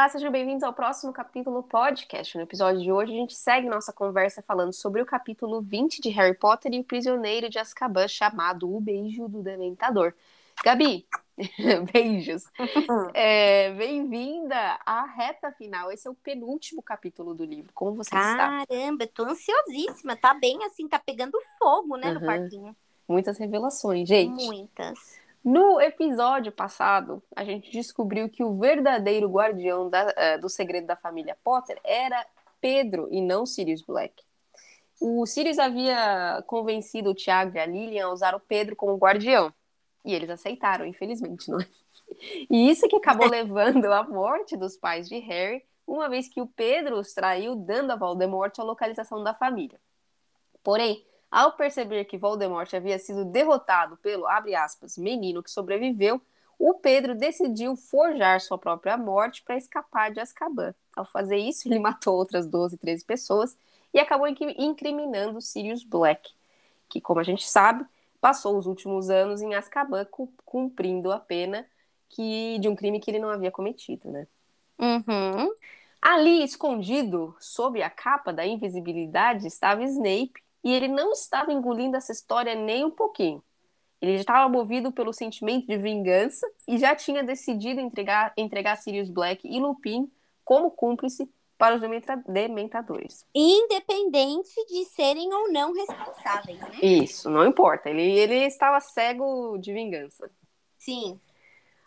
Olá, sejam bem-vindos ao próximo capítulo podcast. No episódio de hoje, a gente segue nossa conversa falando sobre o capítulo 20 de Harry Potter e o prisioneiro de Azkaban, chamado O Beijo do Dementador. Gabi, beijos. É, Bem-vinda à reta final. Esse é o penúltimo capítulo do livro. Como você Caramba, está? Caramba, tô ansiosíssima. Tá bem assim, tá pegando fogo, né, no Uhum. parquinho. Muitas revelações, gente. Muitas. No episódio passado, a gente descobriu que o verdadeiro guardião da- eh, do segredo da família Potter era Pedro e não Sirius Black. O Sirius havia convencido o Tiago e a Lilian a usar o Pedro como guardião. E eles aceitaram, infelizmente, não é? E isso que acabou levando à morte dos pais de Harry, uma vez que o Pedro os traiu, dando a Voldemort a localização da família. Porém, ao perceber que Voldemort havia sido derrotado pelo, abre aspas, menino que sobreviveu, o Pedro decidiu forjar sua própria morte para escapar de Azkaban. Ao fazer isso, ele matou outras 12, 13 pessoas e acabou incriminando Sirius Black, que, como a gente sabe, passou os últimos anos em Azkaban cu- cumprindo a pena que, de um crime que ele não havia cometido, né? Uhum. Ali, escondido sob a capa da invisibilidade, estava Snape, e ele não estava engolindo essa história nem um pouquinho. Ele já estava movido pelo sentimento de vingança e já tinha decidido entregar, entregar Sirius Black e Lupin como cúmplice para os dementa- dementadores. Independente de serem ou não responsáveis, né? Isso, não importa. Ele, ele estava cego de vingança. Sim.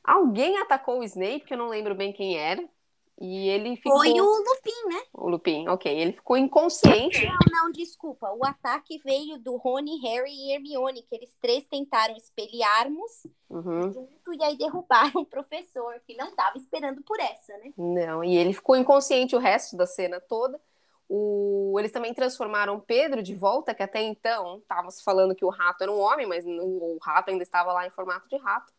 Alguém atacou o Snape, que eu não lembro bem quem era, e ele ficou... Foi o Lupin, né? o Lupin, ok. Ele ficou inconsciente Não, desculpa. O ataque veio do Rony, Harry e Hermione, que eles três tentaram espelharmos Uhum. junto e aí derrubaram o professor, que não tava esperando por essa, né? Não, e ele ficou inconsciente o resto da cena toda. O... Eles também transformaram Pedro de volta, que até então estava se falando que o rato era um homem, mas não- o rato ainda estava lá em formato de rato.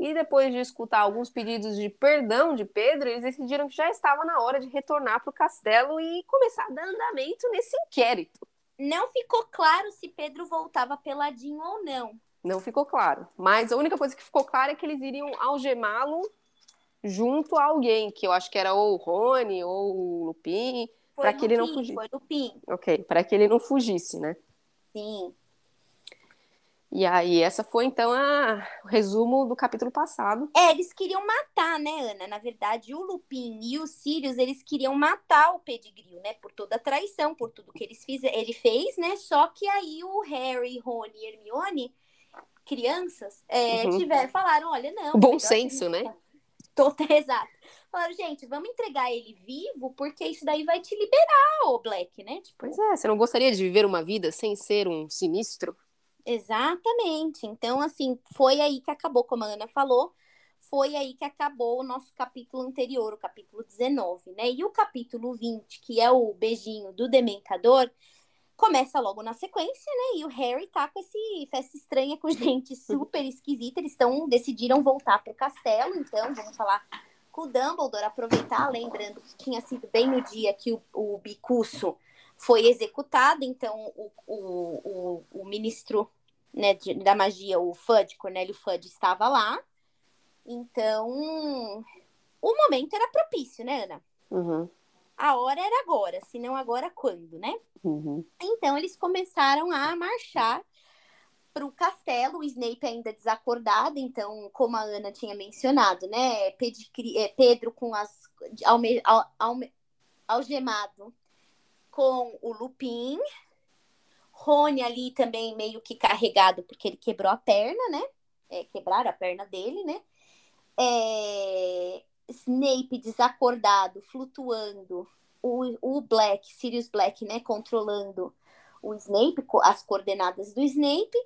E depois de escutar alguns pedidos de perdão de Pedro, eles decidiram que já estava na hora de retornar para o castelo e começar a dar andamento nesse inquérito. Não ficou claro se Pedro voltava peladinho ou não. Não ficou claro. Mas a única coisa que ficou clara é que eles iriam algemá-lo junto a alguém, que eu acho que era ou o Rony ou o Lupin. Pra que ele não fugisse. Foi Lupin, Ok, para que ele não fugisse, né? sim. E aí, essa foi então a... o resumo do capítulo passado. É, eles queriam matar, né, Ana? Na verdade, o Lupin e o Sirius, eles queriam matar o Pedigree, né? Por toda a traição, por tudo que eles fiz, ele fez, né? Só que aí o Harry, Rony e Hermione, crianças, é, Uhum. tiveram, falaram, olha, não. Bom senso, né? Tô, exato. Falaram, gente, vamos entregar ele vivo, porque isso daí vai te liberar, ô Black, né? Tipo, Pois é, você não gostaria de viver uma vida sem ser um sinistro? Exatamente. Então, assim, foi aí que acabou, como a Ana falou, foi aí que acabou o nosso capítulo anterior, o capítulo 19, né? E o capítulo 20, que é o beijinho do Dementador, começa logo na sequência, né? E o Harry tá com esse festa estranha com gente super esquisita. Eles estão decidiram voltar pro castelo, então vamos falar com o Dumbledore, aproveitar, lembrando que tinha sido bem no dia que o, o Bicuço foi executado, então o, o, o, o ministro né, de- da magia, o Fudge, Cornélio Fudge, estava lá. Então, o momento era propício, né, Ana? Uhum, A hora era agora, se não agora quando, né? uhum. Então eles começaram a marchar para o castelo, o Snape ainda desacordado, então, como a Ana tinha mencionado, né? É, Pedro com as alme, al- alme- algemado com o Lupin, Rony ali também meio que carregado porque ele quebrou a perna, né? É, quebraram a perna dele, né? É, Snape desacordado, flutuando, o, o Black, Sirius Black, né, controlando o Snape, as coordenadas do Snape,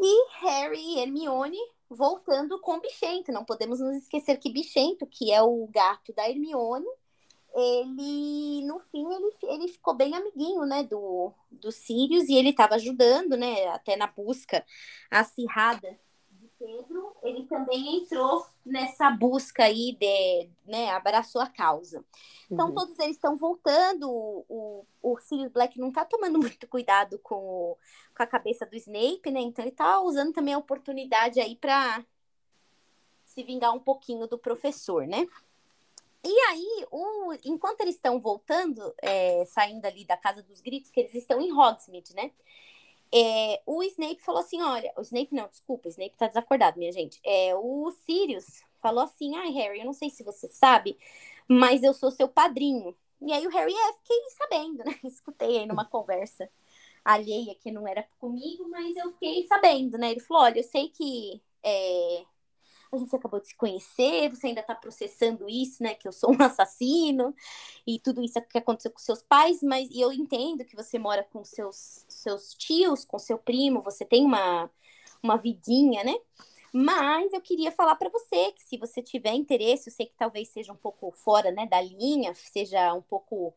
e Harry e Hermione voltando com Bichento. Não podemos nos esquecer que Bichento, que é o gato da Hermione, ele, no fim, ele, ele ficou bem amiguinho, né, do, do Sirius, e ele estava ajudando, né, até na busca acirrada de Pedro, ele também entrou nessa busca aí de, né, abraçou a causa. Então, Uhum. todos eles estão voltando. O, o, Sirius Black não tá tomando muito cuidado com, o- com a cabeça do Snape, né? Então, ele tá usando também a oportunidade aí pra se vingar um pouquinho do professor, né? E aí, o, enquanto eles estão voltando, é, saindo ali da Casa dos Gritos, que eles estão em Hogsmeade, né? É, o Snape falou assim: olha, o Snape não, desculpa, o Snape tá desacordado, minha gente. É, o Sirius falou assim: ai, Harry, eu não sei se você sabe, mas eu sou seu padrinho. E aí o Harry, é, fiquei sabendo, né? Escutei aí numa conversa alheia que não era comigo, mas eu fiquei sabendo, né? Ele falou: olha, eu sei que é, a gente acabou de se conhecer, você ainda está processando isso, né? Que eu sou um assassino e tudo isso que aconteceu com seus pais, mas e eu entendo que você mora com seus, seus tios, com seu primo, você tem uma, uma vidinha, né? Mas eu queria falar para você que se você tiver interesse, eu sei que talvez seja um pouco fora né, da linha, seja um pouco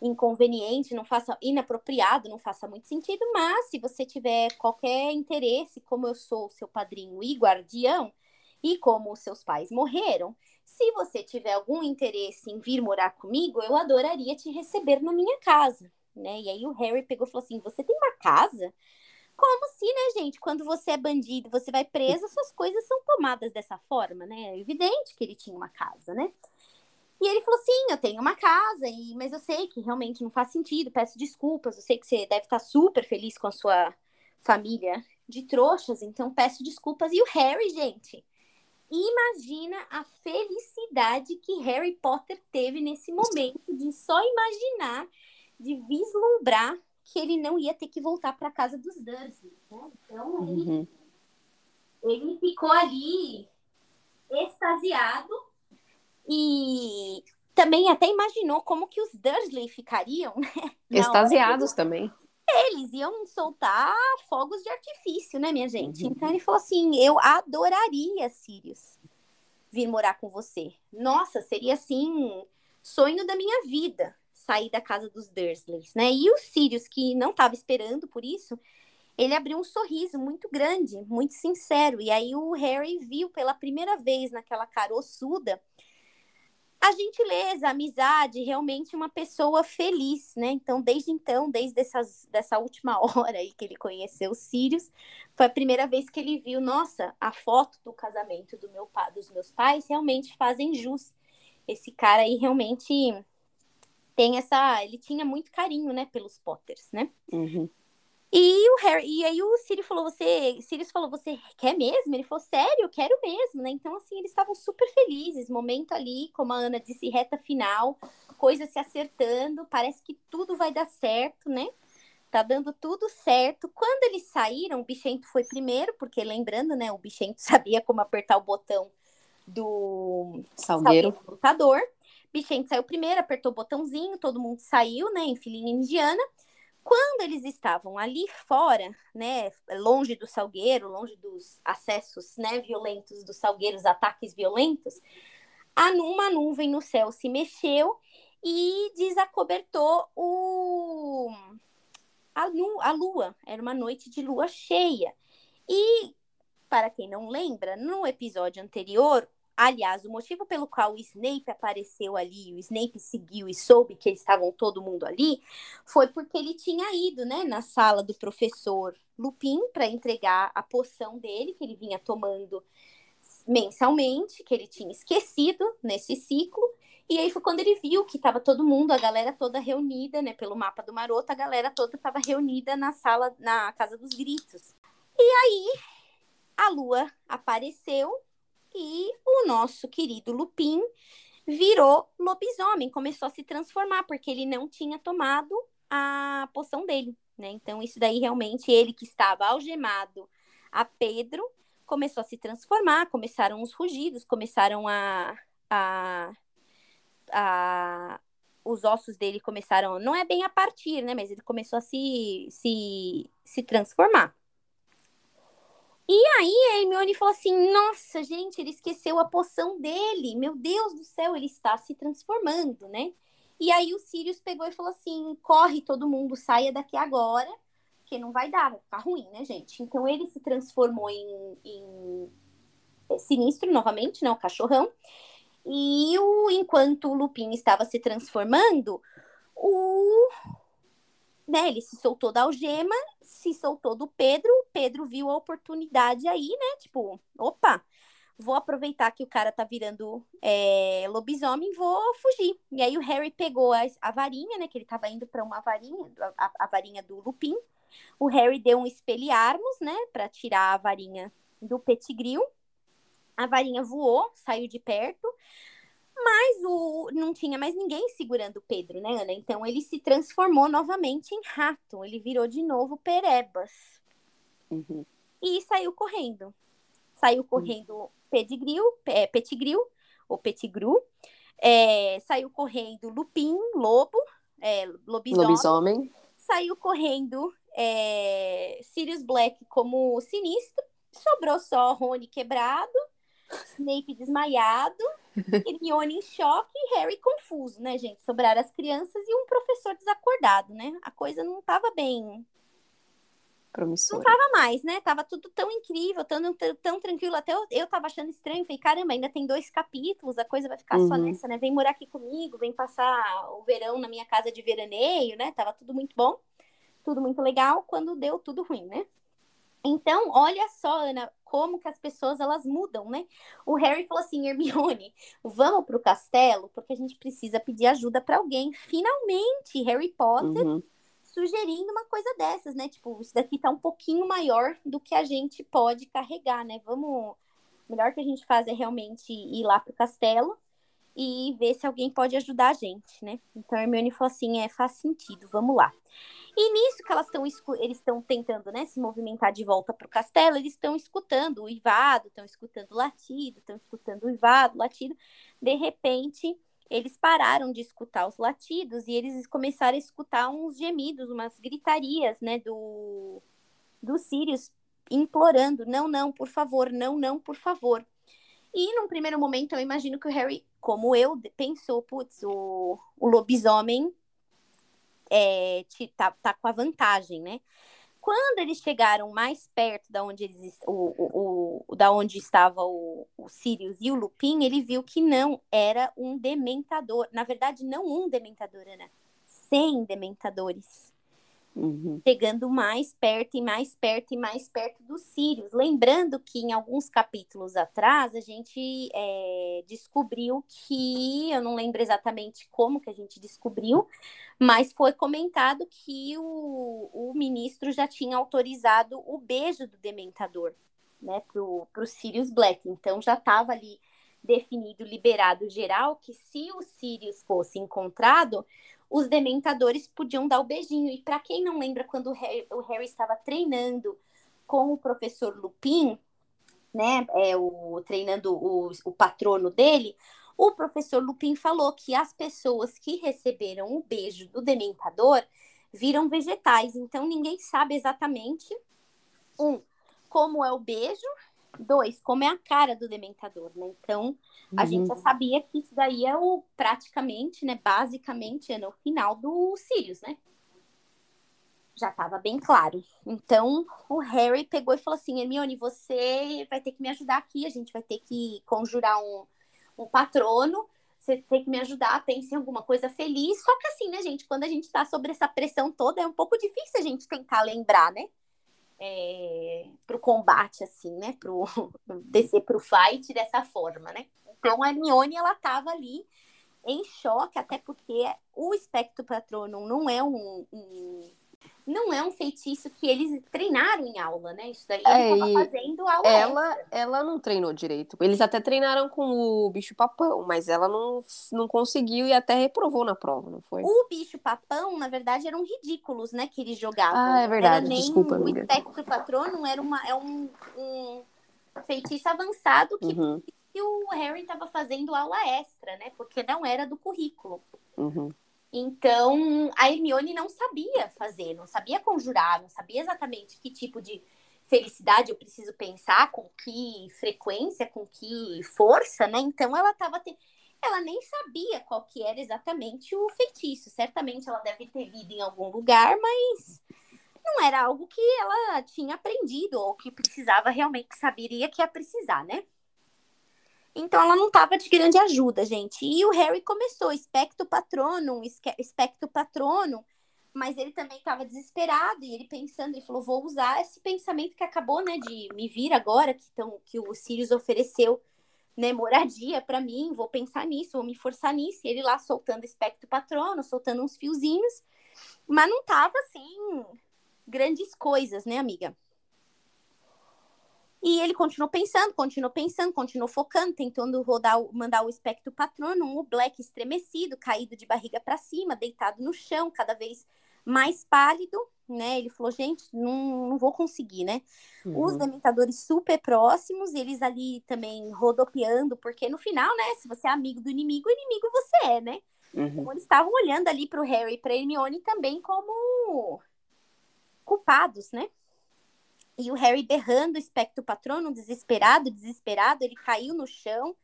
inconveniente, não faça inapropriado, não faça muito sentido, mas se você tiver qualquer interesse, como eu sou seu padrinho e guardião, e como os seus pais morreram, se você tiver algum interesse em vir morar comigo, eu adoraria te receber na minha casa, né? E aí o Harry pegou e falou assim: "Você tem uma casa?" Como se, né, gente, quando você é bandido, você vai preso, suas coisas são tomadas dessa forma, né? É evidente que ele tinha uma casa, né? E ele falou: sim, eu tenho uma casa, e... mas eu sei que realmente não faz sentido, peço desculpas, eu sei que você deve estar super feliz com a sua família de trouxas, então peço desculpas. E o Harry, gente, imagina a felicidade que Harry Potter teve nesse momento de só imaginar, de vislumbrar que ele não ia ter que voltar para casa dos Dursley. Né? Então ele, uhum. ele ficou ali extasiado e também até imaginou como que os Dursley ficariam, né? Extasiados também. Eles iam soltar fogos de artifício, né, minha gente? Uhum. Então ele falou assim: eu adoraria, Sirius, vir morar com você. Nossa, seria assim, sonho da minha vida sair da casa dos Dursleys, né? E o Sirius, que não estava esperando por isso, ele abriu um sorriso muito grande, muito sincero. E aí o Harry viu pela primeira vez naquela cara ossuda a gentileza, a amizade, realmente uma pessoa feliz, né? Então, desde então, desde essas, dessa última hora aí que ele conheceu o Sirius, foi a primeira vez que ele viu, nossa, a foto do casamento do meu, dos meus pais realmente fazem jus. Esse cara aí realmente tem essa. Ele tinha muito carinho, né, pelos Potters, né? Uhum. E o Harry, e aí o Sirius falou, você, Sirius falou, você quer mesmo? Ele falou, sério, eu quero mesmo, né? Então, assim, eles estavam super felizes, momento ali, como a Ana disse, reta final, coisa se acertando, parece que tudo vai dar certo, né? Tá dando tudo certo. Quando eles saíram, o Bichento foi primeiro, porque lembrando, né, o Bichento sabia como apertar o botão do salgueiro, salgueiro lutador. Bichento saiu primeiro, apertou o botãozinho, todo mundo saiu, né, em filinha indiana. Quando eles estavam ali fora, né, longe do salgueiro, longe dos acessos, né, violentos dos salgueiros, ataques violentos, uma nuvem no céu se mexeu e desacobertou o a, a lua. Era uma noite de lua cheia. E para quem não lembra, no episódio anterior, Aliás, o motivo pelo qual o Snape apareceu ali, o Snape seguiu e soube que eles estavam todo mundo ali, foi porque ele tinha ido, né, na sala do professor Lupin para entregar a poção dele que ele vinha tomando mensalmente, que ele tinha esquecido nesse ciclo. E aí foi quando ele viu que estava todo mundo, a galera toda reunida, né, pelo mapa do maroto, a galera toda estava reunida na sala, na casa dos gritos. E aí a lua apareceu e o nosso querido Lupin virou lobisomem, começou a se transformar, porque ele não tinha tomado a poção dele, né? Então, isso daí realmente, ele que estava algemado a Pedro, começou a se transformar, começaram os rugidos, começaram a. a, a os ossos dele começaram, não é bem a partir, né? Mas ele começou a se, se, se transformar. E aí a Hermione falou assim: Nossa, gente, ele esqueceu a poção dele. Meu Deus do céu, ele está se transformando, né? E aí o Sirius pegou e falou assim: Corre, todo mundo, saia daqui agora, que não vai dar, vai ficar ruim, né, gente? Então ele se transformou em, em é, sinistro novamente, né? O cachorrão. E o, enquanto o Lupin estava se transformando, o né, ele se soltou da algema, se soltou do Pedro, o Pedro viu a oportunidade aí, né? Tipo, opa, vou aproveitar que o cara tá virando é, lobisomem, vou fugir. E aí o Harry pegou a, a varinha, né? Que ele tava indo para uma varinha, a, a, varinha do Lupin. O Harry deu um espelharmos, né? Para tirar a varinha do Pettigrew. A varinha voou, saiu de perto. Mas o, não tinha mais ninguém segurando o Pedro, né, Ana? Então ele se transformou novamente em rato. Ele virou de novo Perebas. Uhum. E saiu correndo. Saiu uhum. correndo uhum. Pedigril, é, Petigriu, ou Petigru. É, saiu correndo Lupin, Lobo, é, lobisomem. lobisomem. Saiu correndo é, Sirius Black como sinistro. Sobrou só Rony quebrado, Snape desmaiado, Hermione em choque e Harry confuso, né, gente? Sobraram as crianças e um professor desacordado, né? A coisa não estava bem promissora. Não tava mais, né? Tava tudo tão incrível, tão, tão, tão tranquilo. Até eu, eu tava achando estranho. Falei, caramba, ainda tem dois capítulos, a coisa vai ficar uhum. só nessa, né? Vem morar aqui comigo, vem passar o verão na minha casa de veraneio, né? Tava tudo muito bom, tudo muito legal, quando deu tudo ruim, né? Então, olha só, Ana, como que as pessoas elas mudam, né? O Harry falou assim, Hermione, vamos pro castelo, porque a gente precisa pedir ajuda para alguém. Finalmente, Harry Potter uhum sugerindo uma coisa dessas, né? Tipo, isso daqui tá um pouquinho maior do que a gente pode carregar, né? Vamos. O melhor que a gente faz é realmente ir lá pro castelo e ver se alguém pode ajudar a gente, né? Então a Hermione falou assim: é, faz sentido, vamos lá. E nisso que elas estão eles estão tentando, né, se movimentar de volta para o castelo, eles estão escutando o ivado, estão escutando o latido, estão escutando o ivado, o latido. De repente, eles pararam de escutar os latidos e eles começaram a escutar uns gemidos, umas gritarias, né, do, do Sirius implorando, não, não, por favor, não, não, por favor. E num primeiro momento eu imagino que o Harry, como eu, pensou, putz, o, o lobisomem é, tá, tá com a vantagem, né? Quando eles chegaram mais perto da onde, eles, o, o, o, da onde estava o, o Sirius e o Lupin, ele viu que não era um dementador. Na verdade, não um dementador, Ana. Cem dementadores. Uhum. Chegando mais perto e mais perto e mais perto dos Sirius. Lembrando que em alguns capítulos atrás a gente é, descobriu que, eu não lembro exatamente como que a gente descobriu, mas foi comentado que o, o ministro já tinha autorizado o beijo do dementador, né, pro, pro Sirius Black. Então já estava ali definido, liberado geral, que se o Sirius fosse encontrado, os dementadores podiam dar o beijinho. E para quem não lembra, quando o Harry, o Harry, estava treinando com o professor Lupin, né, é, o, treinando o, o patrono dele, o professor Lupin falou que as pessoas que receberam o beijo do dementador viram vegetais. Então ninguém sabe exatamente um como é o beijo, dois como é a cara do dementador, né? Então a uhum. gente já sabia que isso daí é o praticamente, né, basicamente é no final do Sirius, né? Já estava bem claro. Então, o Harry pegou e falou assim: Hermione, você vai ter que me ajudar aqui. A gente vai ter que conjurar um, um patrono, você tem que me ajudar, pense em alguma coisa feliz. Só que assim, né, gente, quando a gente tá sobre essa pressão toda, é um pouco difícil a gente tentar lembrar, né? É, pro combate, assim, né? Pro descer pro fight dessa forma, né? Então a Hermione, ela tava ali em choque, até porque o espectro patronum não é um, um não é um feitiço que eles treinaram em aula, né? Isso daí é, ele tava fazendo aula. Ela, ela não treinou direito. Eles até treinaram com o bicho papão, mas ela não, não conseguiu e até reprovou na prova, não foi? O bicho papão, na verdade, eram ridículos, né? Que eles jogavam. Ah, é verdade. Nem, Desculpa, amiga. O espectro patrono era uma, é um, um feitiço avançado que, uhum. que o Harry estava fazendo aula extra, né? Porque não era do currículo. Uhum. Então, a Hermione não sabia fazer, não sabia conjurar, não sabia exatamente que tipo de felicidade eu preciso pensar, com que frequência, com que força, né? Então, ela estava te... ela nem sabia qual que era exatamente o feitiço. Certamente ela deve ter lido em algum lugar, mas não era algo que ela tinha aprendido ou que precisava realmente saberia que ia precisar, né? Então ela não estava de grande ajuda, gente. E o Harry começou, espectro patronum, espectro patrono, mas ele também estava desesperado e ele pensando, ele falou, vou usar esse pensamento que acabou, né, de me vir agora, que, tão, que o Sirius ofereceu, né, moradia para mim, vou pensar nisso, vou me forçar nisso. E ele lá soltando espectro patrono, soltando uns fiozinhos, mas não tava assim grandes coisas, né, amiga? E ele continuou pensando, continuou pensando, continuou focando, tentando rodar, mandar o espectro patrono, o Black estremecido, caído de barriga para cima, deitado no chão, cada vez mais pálido, né? Ele falou, gente, não, não vou conseguir, né? Uhum. Os dementadores super próximos, eles ali também rodopiando, porque no final, né? Se você é amigo do inimigo, o inimigo você é, né? Uhum. Então, eles estavam olhando ali para o Harry e para Hermione também como culpados, né? E o Harry berrando o espectro patrono, desesperado, desesperado, ele caiu no chão,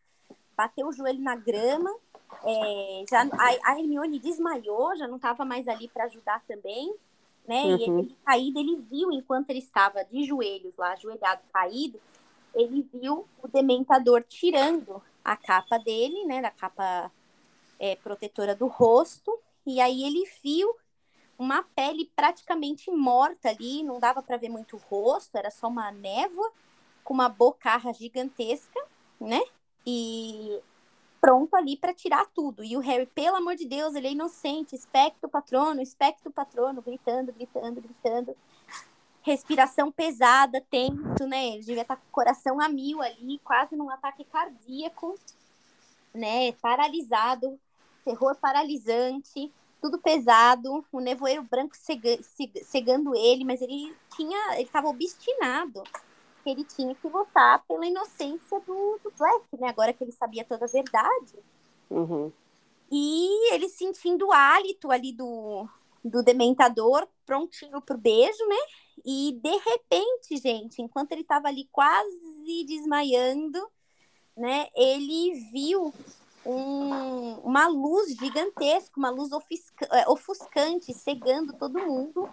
bateu o joelho na grama. É, já, a, a, Hermione desmaiou, já não estava mais ali para ajudar também, né? Uhum. E ele caído, ele viu enquanto ele estava de joelhos lá, ajoelhado, caído, ele viu o Dementador tirando a capa dele, né? Da capa é, protetora do rosto, e aí ele viu uma pele praticamente morta ali, não dava para ver muito o rosto, era só uma névoa com uma bocarra gigantesca, né? E pronto ali para tirar tudo. E o Harry, pelo amor de Deus, ele é inocente, espectro patrono, espectro patrono, gritando, gritando, gritando. Respiração pesada, tento, né? Ele devia estar com o coração a mil ali, quase num ataque cardíaco, né? Paralisado, terror paralisante tudo pesado, o nevoeiro branco cega, cegando ele, mas ele tinha, ele estava obstinado que ele tinha que votar pela inocência do, do Black, né? Agora que ele sabia toda a verdade. Uhum. E ele sentindo o hálito ali do, do dementador, prontinho pro beijo, né? E de repente, gente, enquanto ele estava ali quase desmaiando, né? Ele viu um, uma luz gigantesca, uma luz é, ofuscante, cegando todo mundo,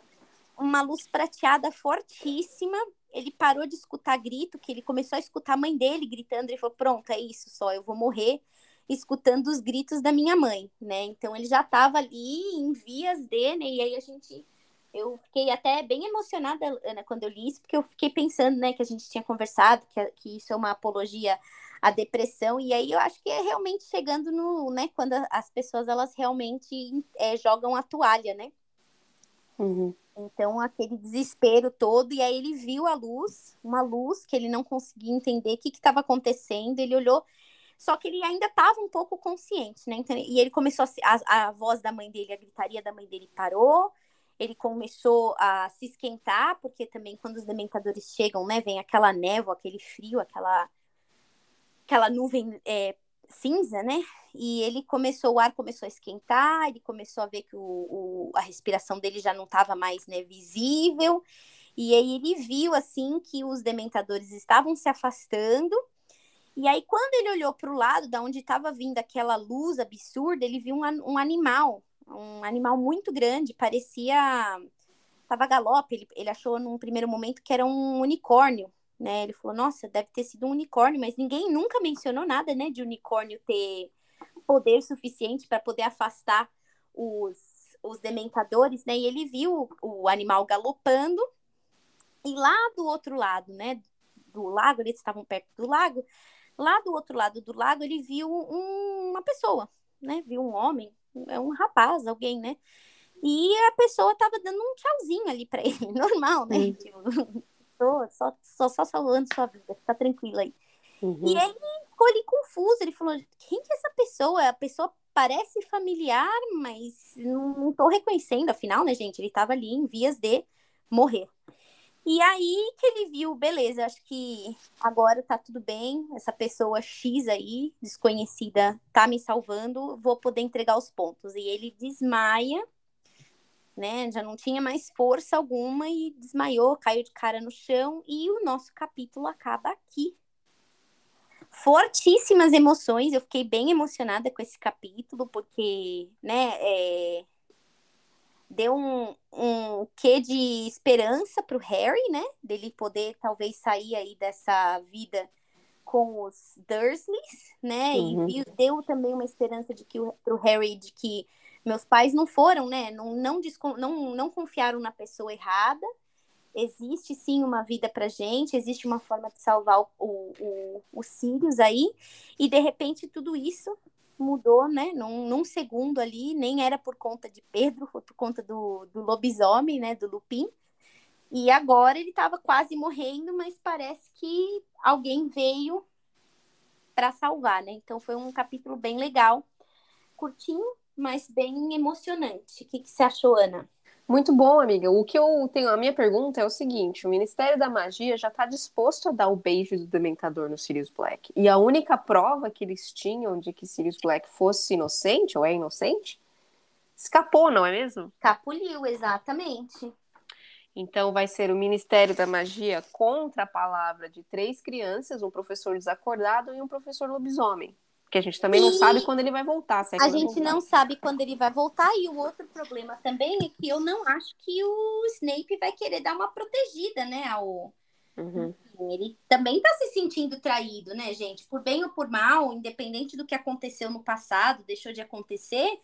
uma luz prateada fortíssima. Ele parou de escutar grito, que ele começou a escutar a mãe dele gritando. Ele falou: Pronto, é isso só, eu vou morrer escutando os gritos da minha mãe, né? Então ele já estava ali em vias de, né? E aí a gente eu fiquei até bem emocionada, Ana, quando eu li isso, porque eu fiquei pensando, né, que a gente tinha conversado, que, que isso é uma apologia à depressão, e aí eu acho que é realmente chegando no, né, quando as pessoas, elas realmente é, jogam a toalha, né? Uhum. Então, aquele desespero todo, e aí ele viu a luz, uma luz que ele não conseguia entender o que estava acontecendo, ele olhou, só que ele ainda estava um pouco consciente, né? Então, e ele começou a, a, a voz da mãe dele, a gritaria da mãe dele parou, ele começou a se esquentar, porque também quando os dementadores chegam, né, vem aquela névoa, aquele frio, aquela, aquela nuvem é, cinza, né? E ele começou, o ar começou a esquentar, ele começou a ver que o, o a respiração dele já não estava mais né, visível. E aí ele viu assim que os dementadores estavam se afastando. E aí, quando ele olhou para o lado, da onde estava vindo aquela luz absurda, ele viu um, um animal um animal muito grande, parecia. Tava galope, ele, ele achou num primeiro momento que era um unicórnio, né? Ele falou, nossa, deve ter sido um unicórnio, mas ninguém nunca mencionou nada, né, de unicórnio ter poder suficiente para poder afastar os, os dementadores, né? E ele viu o, animal galopando, e lá do outro lado, né, do lago, eles estavam perto do lago, lá do outro lado do lago ele viu um, uma pessoa, né? Viu um homem é um rapaz, alguém, né? E a pessoa tava dando um tchauzinho ali para ele, normal, né? Tipo, só, só, só salvando sua vida, fica tranquila aí. Uhum. E ele ficou ali confuso, ele falou, quem que é essa pessoa? A pessoa parece familiar, mas não, não tô reconhecendo, afinal, né, gente? Ele tava ali em vias de morrer. E aí que ele viu, beleza, acho que agora tá tudo bem, essa pessoa X aí, desconhecida, tá me salvando, vou poder entregar os pontos. E ele desmaia, né? Já não tinha mais força alguma e desmaiou, caiu de cara no chão e o nosso capítulo acaba aqui. Fortíssimas emoções, eu fiquei bem emocionada com esse capítulo, porque, né, é, deu um, um quê de esperança para o Harry, né? Dele poder talvez sair aí dessa vida com os Dursleys, né? Uhum. E deu também uma esperança de que para o Harry de que Meus pais não foram, né? Não, não, não, não confiaram na pessoa errada. Existe sim uma vida pra gente, existe uma forma de salvar o, o, o Sirius aí, e de repente tudo isso mudou, né? Num, num, segundo ali, nem era por conta de Pedro, foi por conta do, do lobisomem, né? Do Lupin. E agora ele estava quase morrendo, mas parece que alguém veio para salvar, né? Então foi um capítulo bem legal, curtinho, mas bem emocionante. O que, que você achou, Ana? Muito bom, amiga. O que eu tenho, a minha pergunta é o seguinte: o Ministério da Magia já está disposto a dar o beijo do Dementador no Sirius Black. E a única prova que eles tinham de que Sirius Black fosse inocente ou é inocente escapou, não é mesmo? Capuliu, exatamente. Então vai ser o Ministério da Magia contra a palavra de três crianças, um professor desacordado e um professor lobisomem. Porque a gente também e... não sabe quando ele vai voltar. É a gente não sabe quando ele vai voltar. E o outro problema também é que eu não acho que o Snape vai querer dar uma protegida, né, ao. Uhum. Ele também tá se sentindo traído, né, gente? Por bem ou por mal, independente do que aconteceu no passado, deixou de acontecer,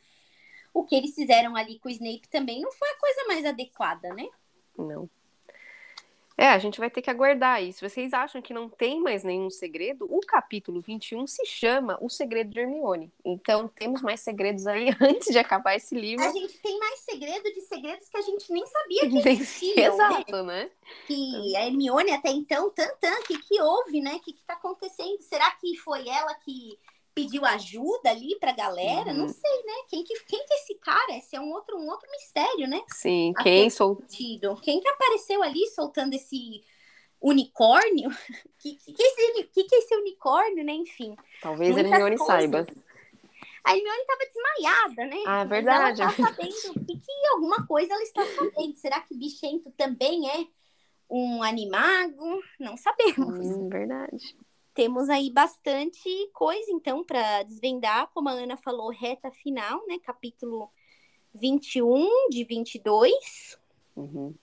o que eles fizeram ali com o Snape também não foi a coisa mais adequada, né? Não. É, a gente vai ter que aguardar isso. Vocês acham que não tem mais nenhum segredo? O capítulo 21 se chama O Segredo de Hermione. Então, temos mais segredos aí antes de acabar esse livro. A gente tem mais segredo de segredos que a gente nem sabia que existiam. Exato, né? né? Que a Hermione até então, tantã, o que, que houve, né? O que, que tá acontecendo? Será que foi ela que pediu ajuda ali pra galera, uhum. não sei, né? Quem que, quem que é esse cara? Esse é um outro, um outro mistério, né? Sim, quem sou... Quem que apareceu ali soltando esse unicórnio? que, que, que, esse, que, que é esse unicórnio, né? Enfim. Talvez a Hermione saiba. A Hermione estava desmaiada, né? Ah, é verdade. Mas ela tá sabendo que, que alguma coisa ela está sabendo. Será que Bichento também é um animago? Não sabemos. Hum, verdade temos aí bastante coisa, então, para desvendar. Como a Ana falou, reta final, né? Capítulo 21 de 22. Uhum.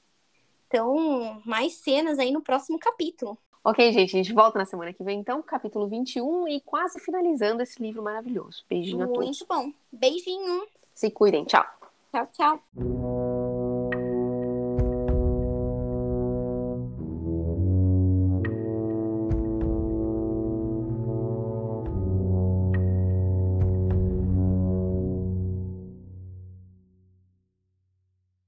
Então, mais cenas aí no próximo capítulo. Ok, gente, a gente volta na semana que vem, então, capítulo 21 e quase finalizando esse livro maravilhoso. Beijinho Muito a todos. Muito bom. Beijinho. Se cuidem. Tchau. Tchau, tchau.